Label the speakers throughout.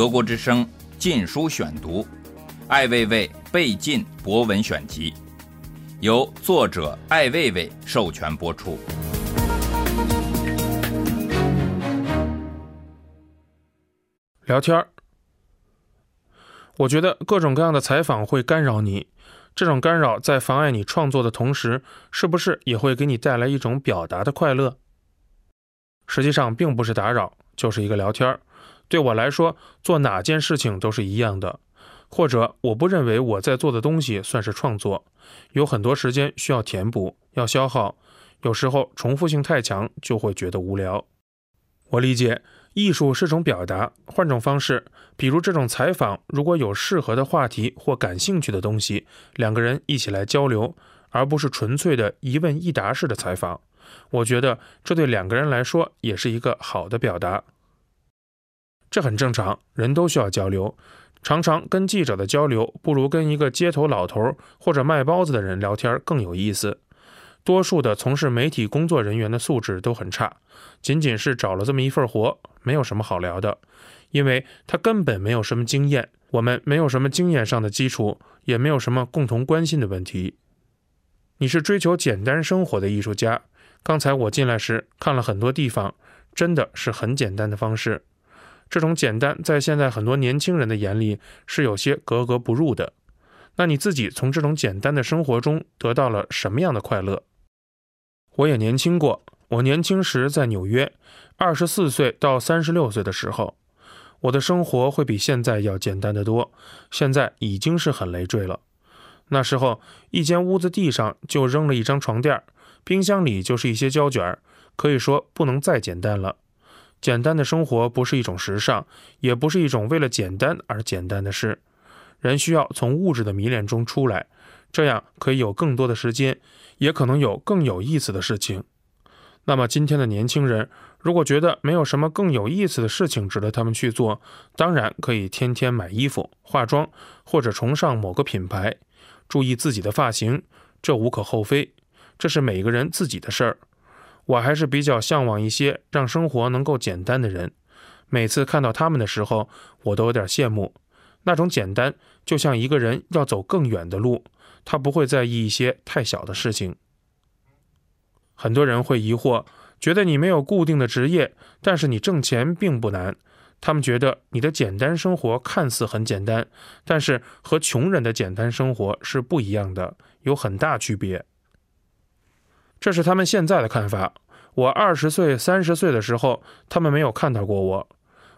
Speaker 1: 德国之声《禁书选读》，艾未未被禁博文选集，由作者艾未未授权播出。
Speaker 2: 聊天儿，我觉得各种各样的采访会干扰你，这种干扰在妨碍你创作的同时，是不是也会给你带来一种表达的快乐？实际上并不是打扰，就是一个聊天儿。对我来说，做哪件事情都是一样的，或者我不认为我在做的东西算是创作，有很多时间需要填补，要消耗，有时候重复性太强就会觉得无聊。我理解，艺术是种表达，换种方式，比如这种采访，如果有适合的话题或感兴趣的东西，两个人一起来交流，而不是纯粹的一问一答式的采访。我觉得这对两个人来说也是一个好的表达，这很正常，人都需要交流。常常跟记者的交流，不如跟一个街头老头或者卖包子的人聊天更有意思。多数的从事媒体工作人员的素质都很差，仅仅是找了这么一份活，没有什么好聊的，因为他根本没有什么经验，我们没有什么经验上的基础，也没有什么共同关心的问题。你是追求简单生活的艺术家。刚才我进来时看了很多地方，真的是很简单的方式。这种简单在现在很多年轻人的眼里是有些格格不入的。那你自己从这种简单的生活中得到了什么样的快乐？我也年轻过，我年轻时在纽约，二十四岁到三十六岁的时候，我的生活会比现在要简单的多。现在已经是很累赘了。那时候一间屋子地上就扔了一张床垫。冰箱里就是一些胶卷，可以说不能再简单了。简单的生活不是一种时尚，也不是一种为了简单而简单的事。人需要从物质的迷恋中出来，这样可以有更多的时间，也可能有更有意思的事情。那么今天的年轻人，如果觉得没有什么更有意思的事情值得他们去做，当然可以天天买衣服、化妆，或者崇尚某个品牌，注意自己的发型，这无可厚非。这是每个人自己的事儿，我还是比较向往一些让生活能够简单的人。每次看到他们的时候，我都有点羡慕。那种简单，就像一个人要走更远的路，他不会在意一些太小的事情。很多人会疑惑，觉得你没有固定的职业，但是你挣钱并不难。他们觉得你的简单生活看似很简单，但是和穷人的简单生活是不一样的，有很大区别。这是他们现在的看法。我二十岁、三十岁的时候，他们没有看到过我。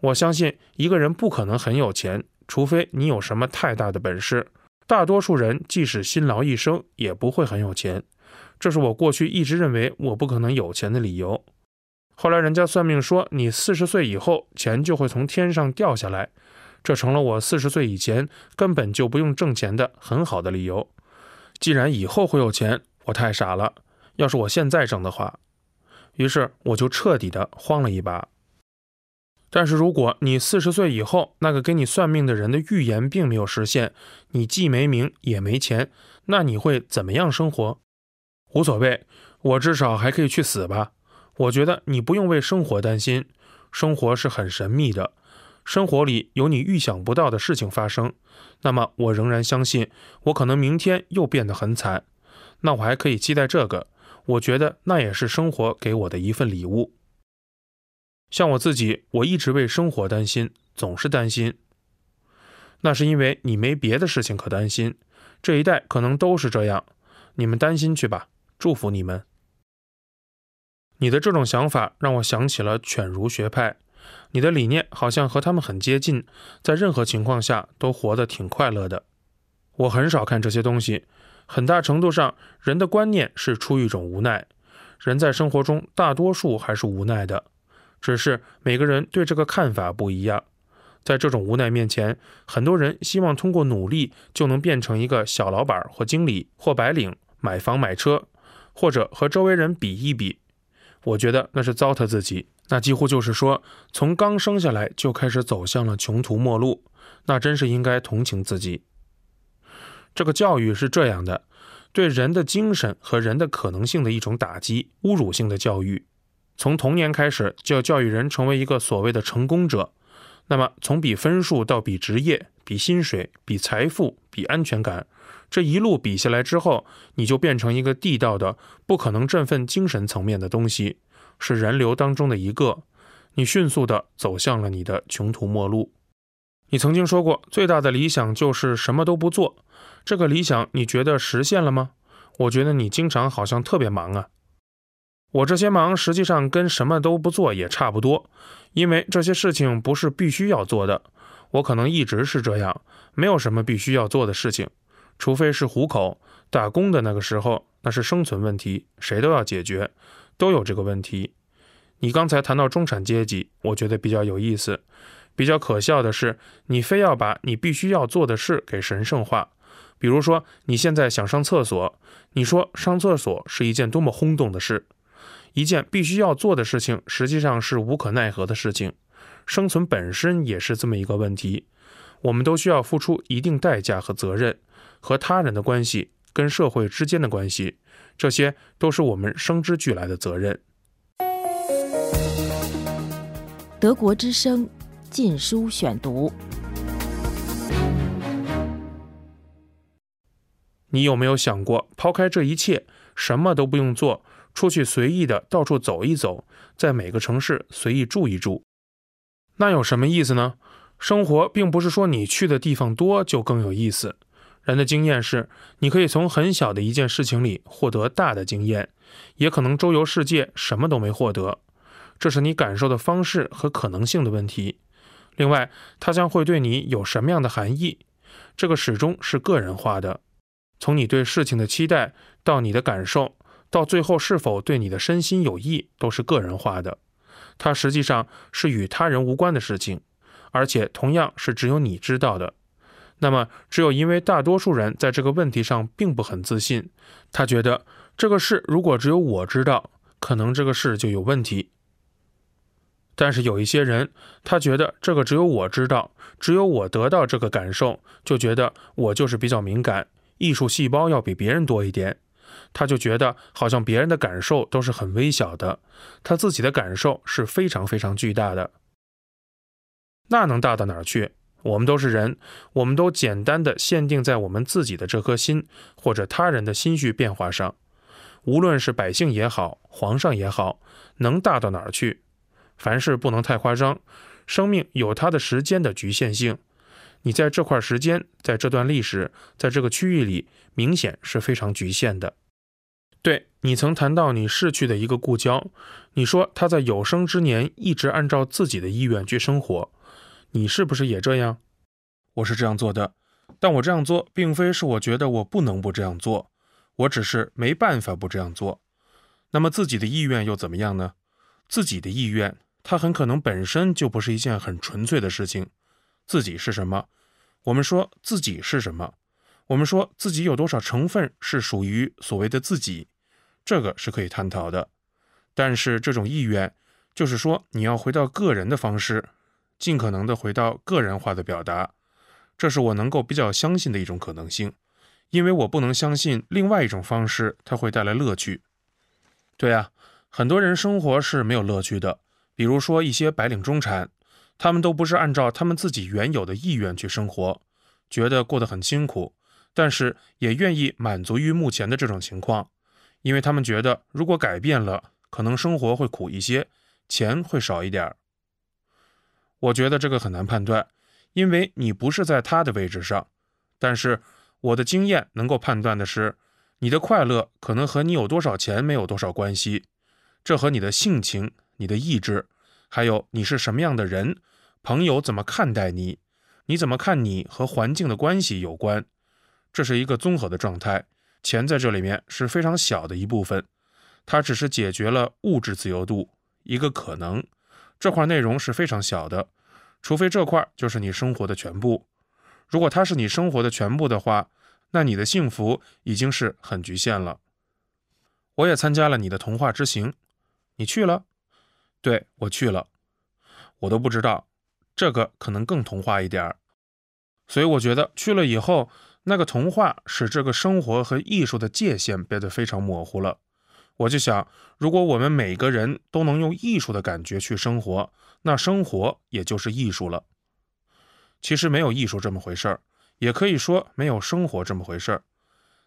Speaker 2: 我相信一个人不可能很有钱，除非你有什么太大的本事。大多数人即使辛劳一生，也不会很有钱。这是我过去一直认为我不可能有钱的理由。后来人家算命说，你四十岁以后钱就会从天上掉下来，这成了我四十岁以前根本就不用挣钱的很好的理由。既然以后会有钱，我太傻了。要是我现在挣的话，于是我就彻底的慌了一把。但是如果你四十岁以后，那个给你算命的人的预言并没有实现，你既没名也没钱，那你会怎么样生活？无所谓，我至少还可以去死吧。我觉得你不用为生活担心，生活是很神秘的，生活里有你预想不到的事情发生。那么我仍然相信，我可能明天又变得很惨，那我还可以期待这个。我觉得那也是生活给我的一份礼物。像我自己，我一直为生活担心，总是担心。那是因为你没别的事情可担心。这一代可能都是这样，你们担心去吧，祝福你们。你的这种想法让我想起了犬儒学派，你的理念好像和他们很接近，在任何情况下都活得挺快乐的。我很少看这些东西。很大程度上，人的观念是出于一种无奈。人在生活中，大多数还是无奈的，只是每个人对这个看法不一样。在这种无奈面前，很多人希望通过努力就能变成一个小老板或经理或白领，买房买车，或者和周围人比一比。我觉得那是糟蹋自己，那几乎就是说，从刚生下来就开始走向了穷途末路。那真是应该同情自己。这个教育是这样的，对人的精神和人的可能性的一种打击，侮辱性的教育。从童年开始就要教育人成为一个所谓的成功者，那么从比分数到比职业、比薪水、比财富、比安全感，这一路比下来之后，你就变成一个地道的、不可能振奋精神层面的东西，是人流当中的一个。你迅速地走向了你的穷途末路。你曾经说过，最大的理想就是什么都不做。这个理想，你觉得实现了吗？我觉得你经常好像特别忙啊。我这些忙实际上跟什么都不做也差不多，因为这些事情不是必须要做的。我可能一直是这样，没有什么必须要做的事情，除非是糊口、打工的那个时候，那是生存问题，谁都要解决，都有这个问题。你刚才谈到中产阶级，我觉得比较有意思。比较可笑的是，你非要把你必须要做的事给神圣化。比如说，你现在想上厕所，你说上厕所是一件多么轰动的事，一件必须要做的事情，实际上是无可奈何的事情。生存本身也是这么一个问题，我们都需要付出一定代价和责任，和他人的关系，跟社会之间的关系，这些都是我们生之俱来的责任。
Speaker 3: 德国之声。禁书选读，
Speaker 2: 你有没有想过，抛开这一切，什么都不用做，出去随意的到处走一走，在每个城市随意住一住，那有什么意思呢？生活并不是说你去的地方多就更有意思。人的经验是，你可以从很小的一件事情里获得大的经验，也可能周游世界什么都没获得，这是你感受的方式和可能性的问题。另外，它将会对你有什么样的含义？这个始终是个人化的。从你对事情的期待，到你的感受，到最后是否对你的身心有益，都是个人化的。它实际上是与他人无关的事情，而且同样是只有你知道的。那么，只有因为大多数人在这个问题上并不很自信，他觉得这个事如果只有我知道，可能这个事就有问题。但是有一些人，他觉得这个只有我知道，只有我得到这个感受，就觉得我就是比较敏感，艺术细胞要比别人多一点。他就觉得好像别人的感受都是很微小的，他自己的感受是非常非常巨大的。那能大到哪儿去？我们都是人，我们都简单的限定在我们自己的这颗心或者他人的心绪变化上。无论是百姓也好，皇上也好，能大到哪儿去？凡事不能太夸张，生命有它的时间的局限性。你在这块时间，在这段历史，在这个区域里，明显是非常局限的。对你曾谈到你逝去的一个故交，你说他在有生之年一直按照自己的意愿去生活，你是不是也这样？我是这样做的，但我这样做并非是我觉得我不能不这样做，我只是没办法不这样做。那么自己的意愿又怎么样呢？自己的意愿。它很可能本身就不是一件很纯粹的事情。自己是什么？我们说自己是什么？我们说自己有多少成分是属于所谓的自己？这个是可以探讨的。但是这种意愿，就是说你要回到个人的方式，尽可能的回到个人化的表达。这是我能够比较相信的一种可能性，因为我不能相信另外一种方式它会带来乐趣。对啊，很多人生活是没有乐趣的。比如说一些白领中产，他们都不是按照他们自己原有的意愿去生活，觉得过得很辛苦，但是也愿意满足于目前的这种情况，因为他们觉得如果改变了，可能生活会苦一些，钱会少一点儿我觉得这个很难判断，因为你不是在他的位置上，但是我的经验能够判断的是，你的快乐可能和你有多少钱没有多少关系，这和你的性情。你的意志，还有你是什么样的人，朋友怎么看待你，你怎么看你和环境的关系有关，这是一个综合的状态。钱在这里面是非常小的一部分，它只是解决了物质自由度一个可能，这块内容是非常小的，除非这块就是你生活的全部。如果它是你生活的全部的话，那你的幸福已经是很局限了。我也参加了你的童话之行，你去了。对我去了，我都不知道，这个可能更童话一点儿，所以我觉得去了以后，那个童话使这个生活和艺术的界限变得非常模糊了。我就想，如果我们每个人都能用艺术的感觉去生活，那生活也就是艺术了。其实没有艺术这么回事儿，也可以说没有生活这么回事儿。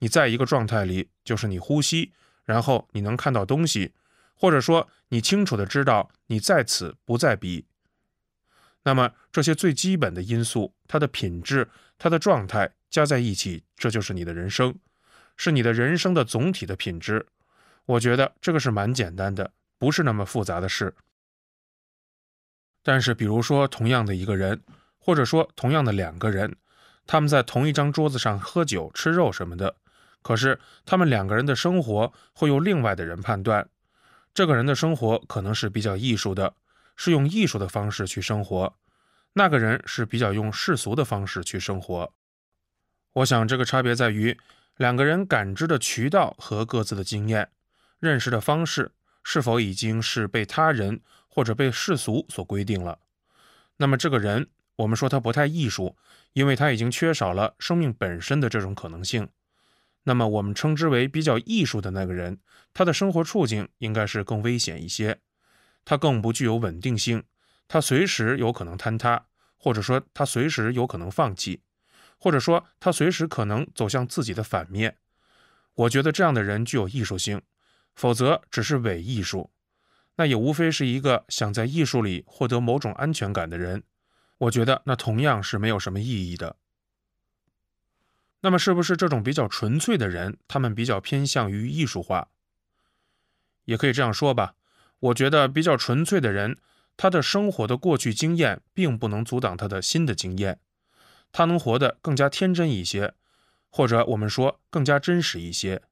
Speaker 2: 你在一个状态里，就是你呼吸，然后你能看到东西，或者说你清楚的知道你在此不在彼。那么这些最基本的因素，它的品质、它的状态加在一起，这就是你的人生，是你的人生的总体的品质。我觉得这个是蛮简单的，不是那么复杂的事。但是，比如说同样的一个人，或者说同样的两个人，他们在同一张桌子上喝酒、吃肉什么的，可是他们两个人的生活会由另外的人判断，这个人的生活可能是比较艺术的。是用艺术的方式去生活，那个人是比较用世俗的方式去生活。我想这个差别在于两个人感知的渠道和各自的经验、认识的方式是否已经是被他人或者被世俗所规定了。那么这个人，我们说他不太艺术，因为他已经缺少了生命本身的这种可能性。那么我们称之为比较艺术的那个人，他的生活处境应该是更危险一些。他更不具有稳定性，他随时有可能坍塌，或者说他随时有可能放弃，或者说他随时可能走向自己的反面。我觉得这样的人具有艺术性，否则只是伪艺术，那也无非是一个想在艺术里获得某种安全感的人。我觉得那同样是没有什么意义的。那么是不是这种比较纯粹的人，他们比较偏向于艺术化？也可以这样说吧。我觉得比较纯粹的人，他的生活的过去经验并不能阻挡他的新的经验，他能活得更加天真一些，或者我们说更加真实一些。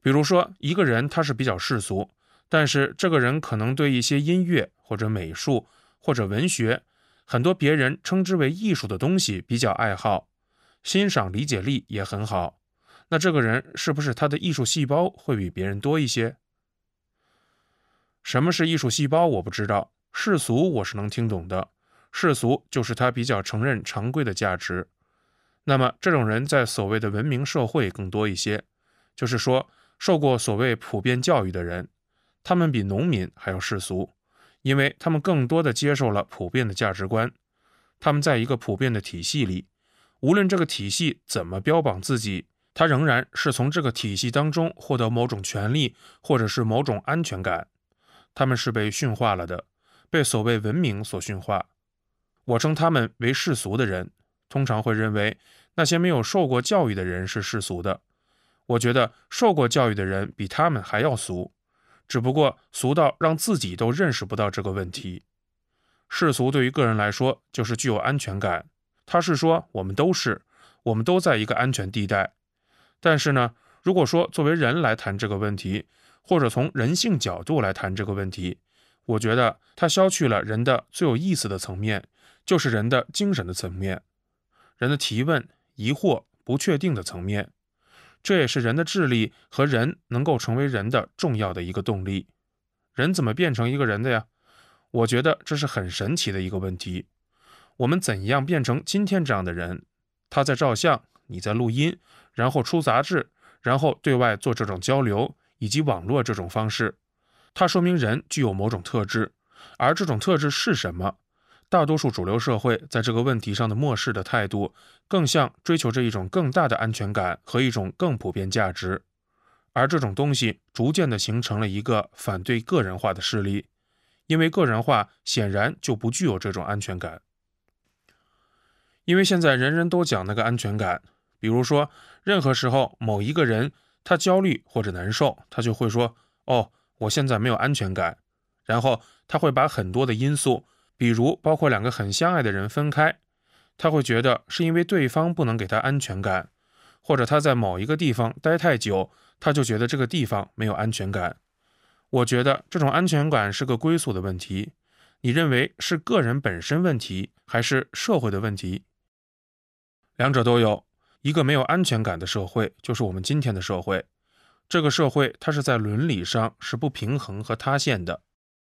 Speaker 2: 比如说，一个人他是比较世俗，但是这个人可能对一些音乐或者美术或者文学，很多别人称之为艺术的东西比较爱好，欣赏理解力也很好。那这个人是不是他的艺术细胞会比别人多一些？什么是艺术细胞？我不知道。世俗我是能听懂的，世俗就是他比较承认常规的价值。那么这种人在所谓的文明社会更多一些，就是说受过所谓普遍教育的人，他们比农民还要世俗，因为他们更多的接受了普遍的价值观。他们在一个普遍的体系里，无论这个体系怎么标榜自己，他仍然是从这个体系当中获得某种权利或者是某种安全感。他们是被驯化了的，被所谓文明所驯化。我称他们为世俗的人，通常会认为那些没有受过教育的人是世俗的。我觉得受过教育的人比他们还要俗，只不过俗到让自己都认识不到这个问题。世俗对于个人来说就是具有安全感，他是说我们都是，我们都在一个安全地带。但是呢，如果说作为人来谈这个问题，或者从人性角度来谈这个问题，我觉得它消去了人的最有意思的层面，就是人的精神的层面，人的提问、疑惑、不确定的层面，这也是人的智力和人能够成为人的重要的一个动力。人怎么变成一个人的呀？我觉得这是很神奇的一个问题。我们怎样变成今天这样的人？他在照相，你在录音，然后出杂志，然后对外做这种交流。以及网络这种方式，它说明人具有某种特质，而这种特质是什么？大多数主流社会在这个问题上的漠视的态度，更像追求着一种更大的安全感和一种更普遍价值，而这种东西逐渐的形成了一个反对个人化的势力，因为个人化显然就不具有这种安全感，因为现在人人都讲那个安全感，比如说任何时候某一个人。他焦虑或者难受，他就会说：“哦，我现在没有安全感。”然后他会把很多的因素，比如包括两个很相爱的人分开，他会觉得是因为对方不能给他安全感，或者他在某一个地方待太久，他就觉得这个地方没有安全感。我觉得这种安全感是个归宿的问题。你认为是个人本身问题，还是社会的问题？两者都有。一个没有安全感的社会，就是我们今天的社会。这个社会它是在伦理上是不平衡和塌陷的，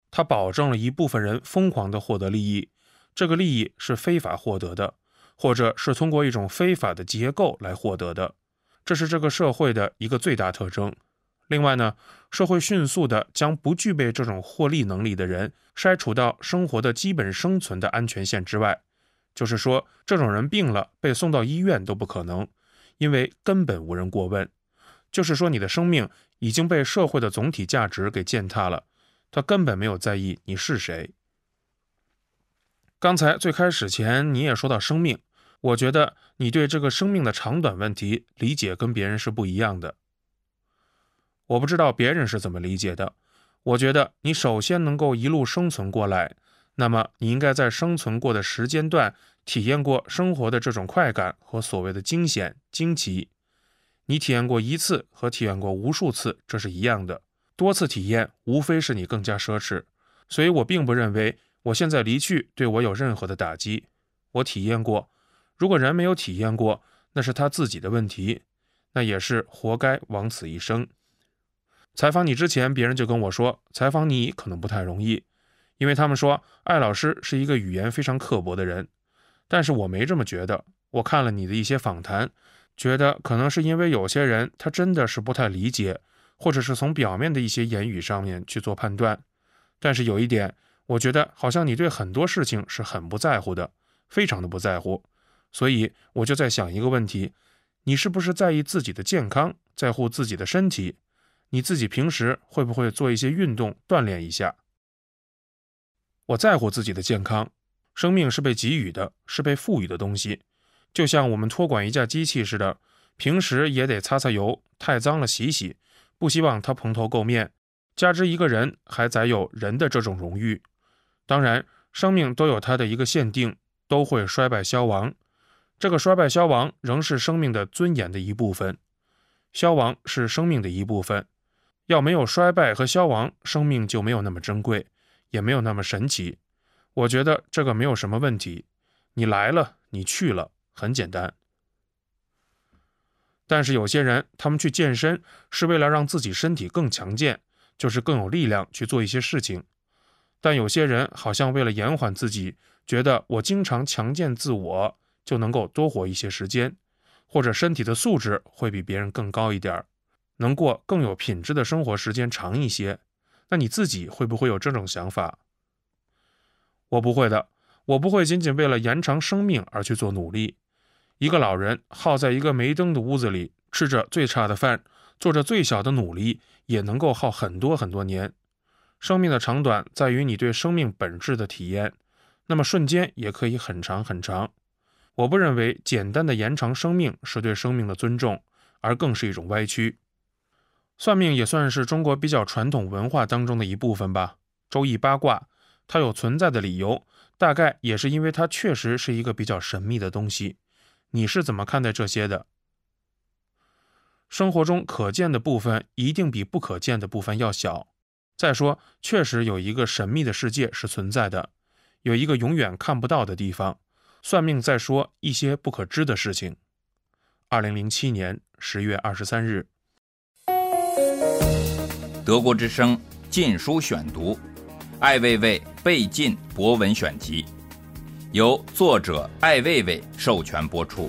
Speaker 2: 它保证了一部分人疯狂地获得利益，这个利益是非法获得的，或者是通过一种非法的结构来获得的，这是这个社会的一个最大特征。另外呢，社会迅速地将不具备这种获利能力的人筛除到生活的基本生存的安全线之外，就是说，这种人病了被送到医院都不可能，因为根本无人过问。就是说，你的生命已经被社会的总体价值给践踏了，他根本没有在意你是谁。刚才最开始前你也说到生命，我觉得你对这个生命的长短问题理解跟别人是不一样的。我不知道别人是怎么理解的。我觉得你首先能够一路生存过来，那么你应该在生存过的时间段体验过生活的这种快感和所谓的惊险、惊奇。你体验过一次和体验过无数次，这是一样的。多次体验无非是你更加奢侈。所以我并不认为。我现在离去对我有任何的打击？我体验过，如果人没有体验过，那是他自己的问题，那也是活该枉此一生。采访你之前，别人就跟我说，采访你可能不太容易，因为他们说艾老师是一个语言非常刻薄的人，但是我没这么觉得。我看了你的一些访谈，觉得可能是因为有些人他真的是不太理解，或者是从表面的一些言语上面去做判断，但是有一点。我觉得好像你对很多事情是很不在乎的，非常的不在乎，所以我就在想一个问题：你是不是在意自己的健康，在乎自己的身体？你自己平时会不会做一些运动锻炼一下？我在乎自己的健康，生命是被给予的，是被赋予的东西，就像我们托管一架机器似的，平时也得擦擦油，太脏了洗洗，不希望它蓬头垢面。加之一个人还载有人的这种荣誉。当然，生命都有它的一个限定，都会衰败消亡。这个衰败消亡仍是生命的尊严的一部分，消亡是生命的一部分。要没有衰败和消亡，生命就没有那么珍贵，也没有那么神奇。我觉得这个没有什么问题。你来了，你去了，很简单。但是有些人，他们去健身是为了让自己身体更强健，就是更有力量去做一些事情。但有些人好像为了延缓自己，觉得我经常强健自我就能够多活一些时间，或者身体的素质会比别人更高一点能过更有品质的生活时间长一些。那你自己会不会有这种想法？我不会的，我不会仅仅为了延长生命而去做努力。一个老人耗在一个没灯的屋子里，吃着最差的饭，做着最小的努力，也能够耗很多很多年。生命的长短在于你对生命本质的体验，那么瞬间也可以很长很长。我不认为简单的延长生命是对生命的尊重，而更是一种歪曲。算命也算是中国比较传统文化当中的一部分吧。周易八卦，它有存在的理由，大概也是因为它确实是一个比较神秘的东西。你是怎么看待这些的？生活中可见的部分一定比不可见的部分要小。再说，确实有一个神秘的世界是存在的，有一个永远看不到的地方。算命在说一些不可知的事情。二零零七年十月二十三日，
Speaker 1: 德国之声《禁书选读》，艾未未被禁博文选集，由作者艾未未授权播出。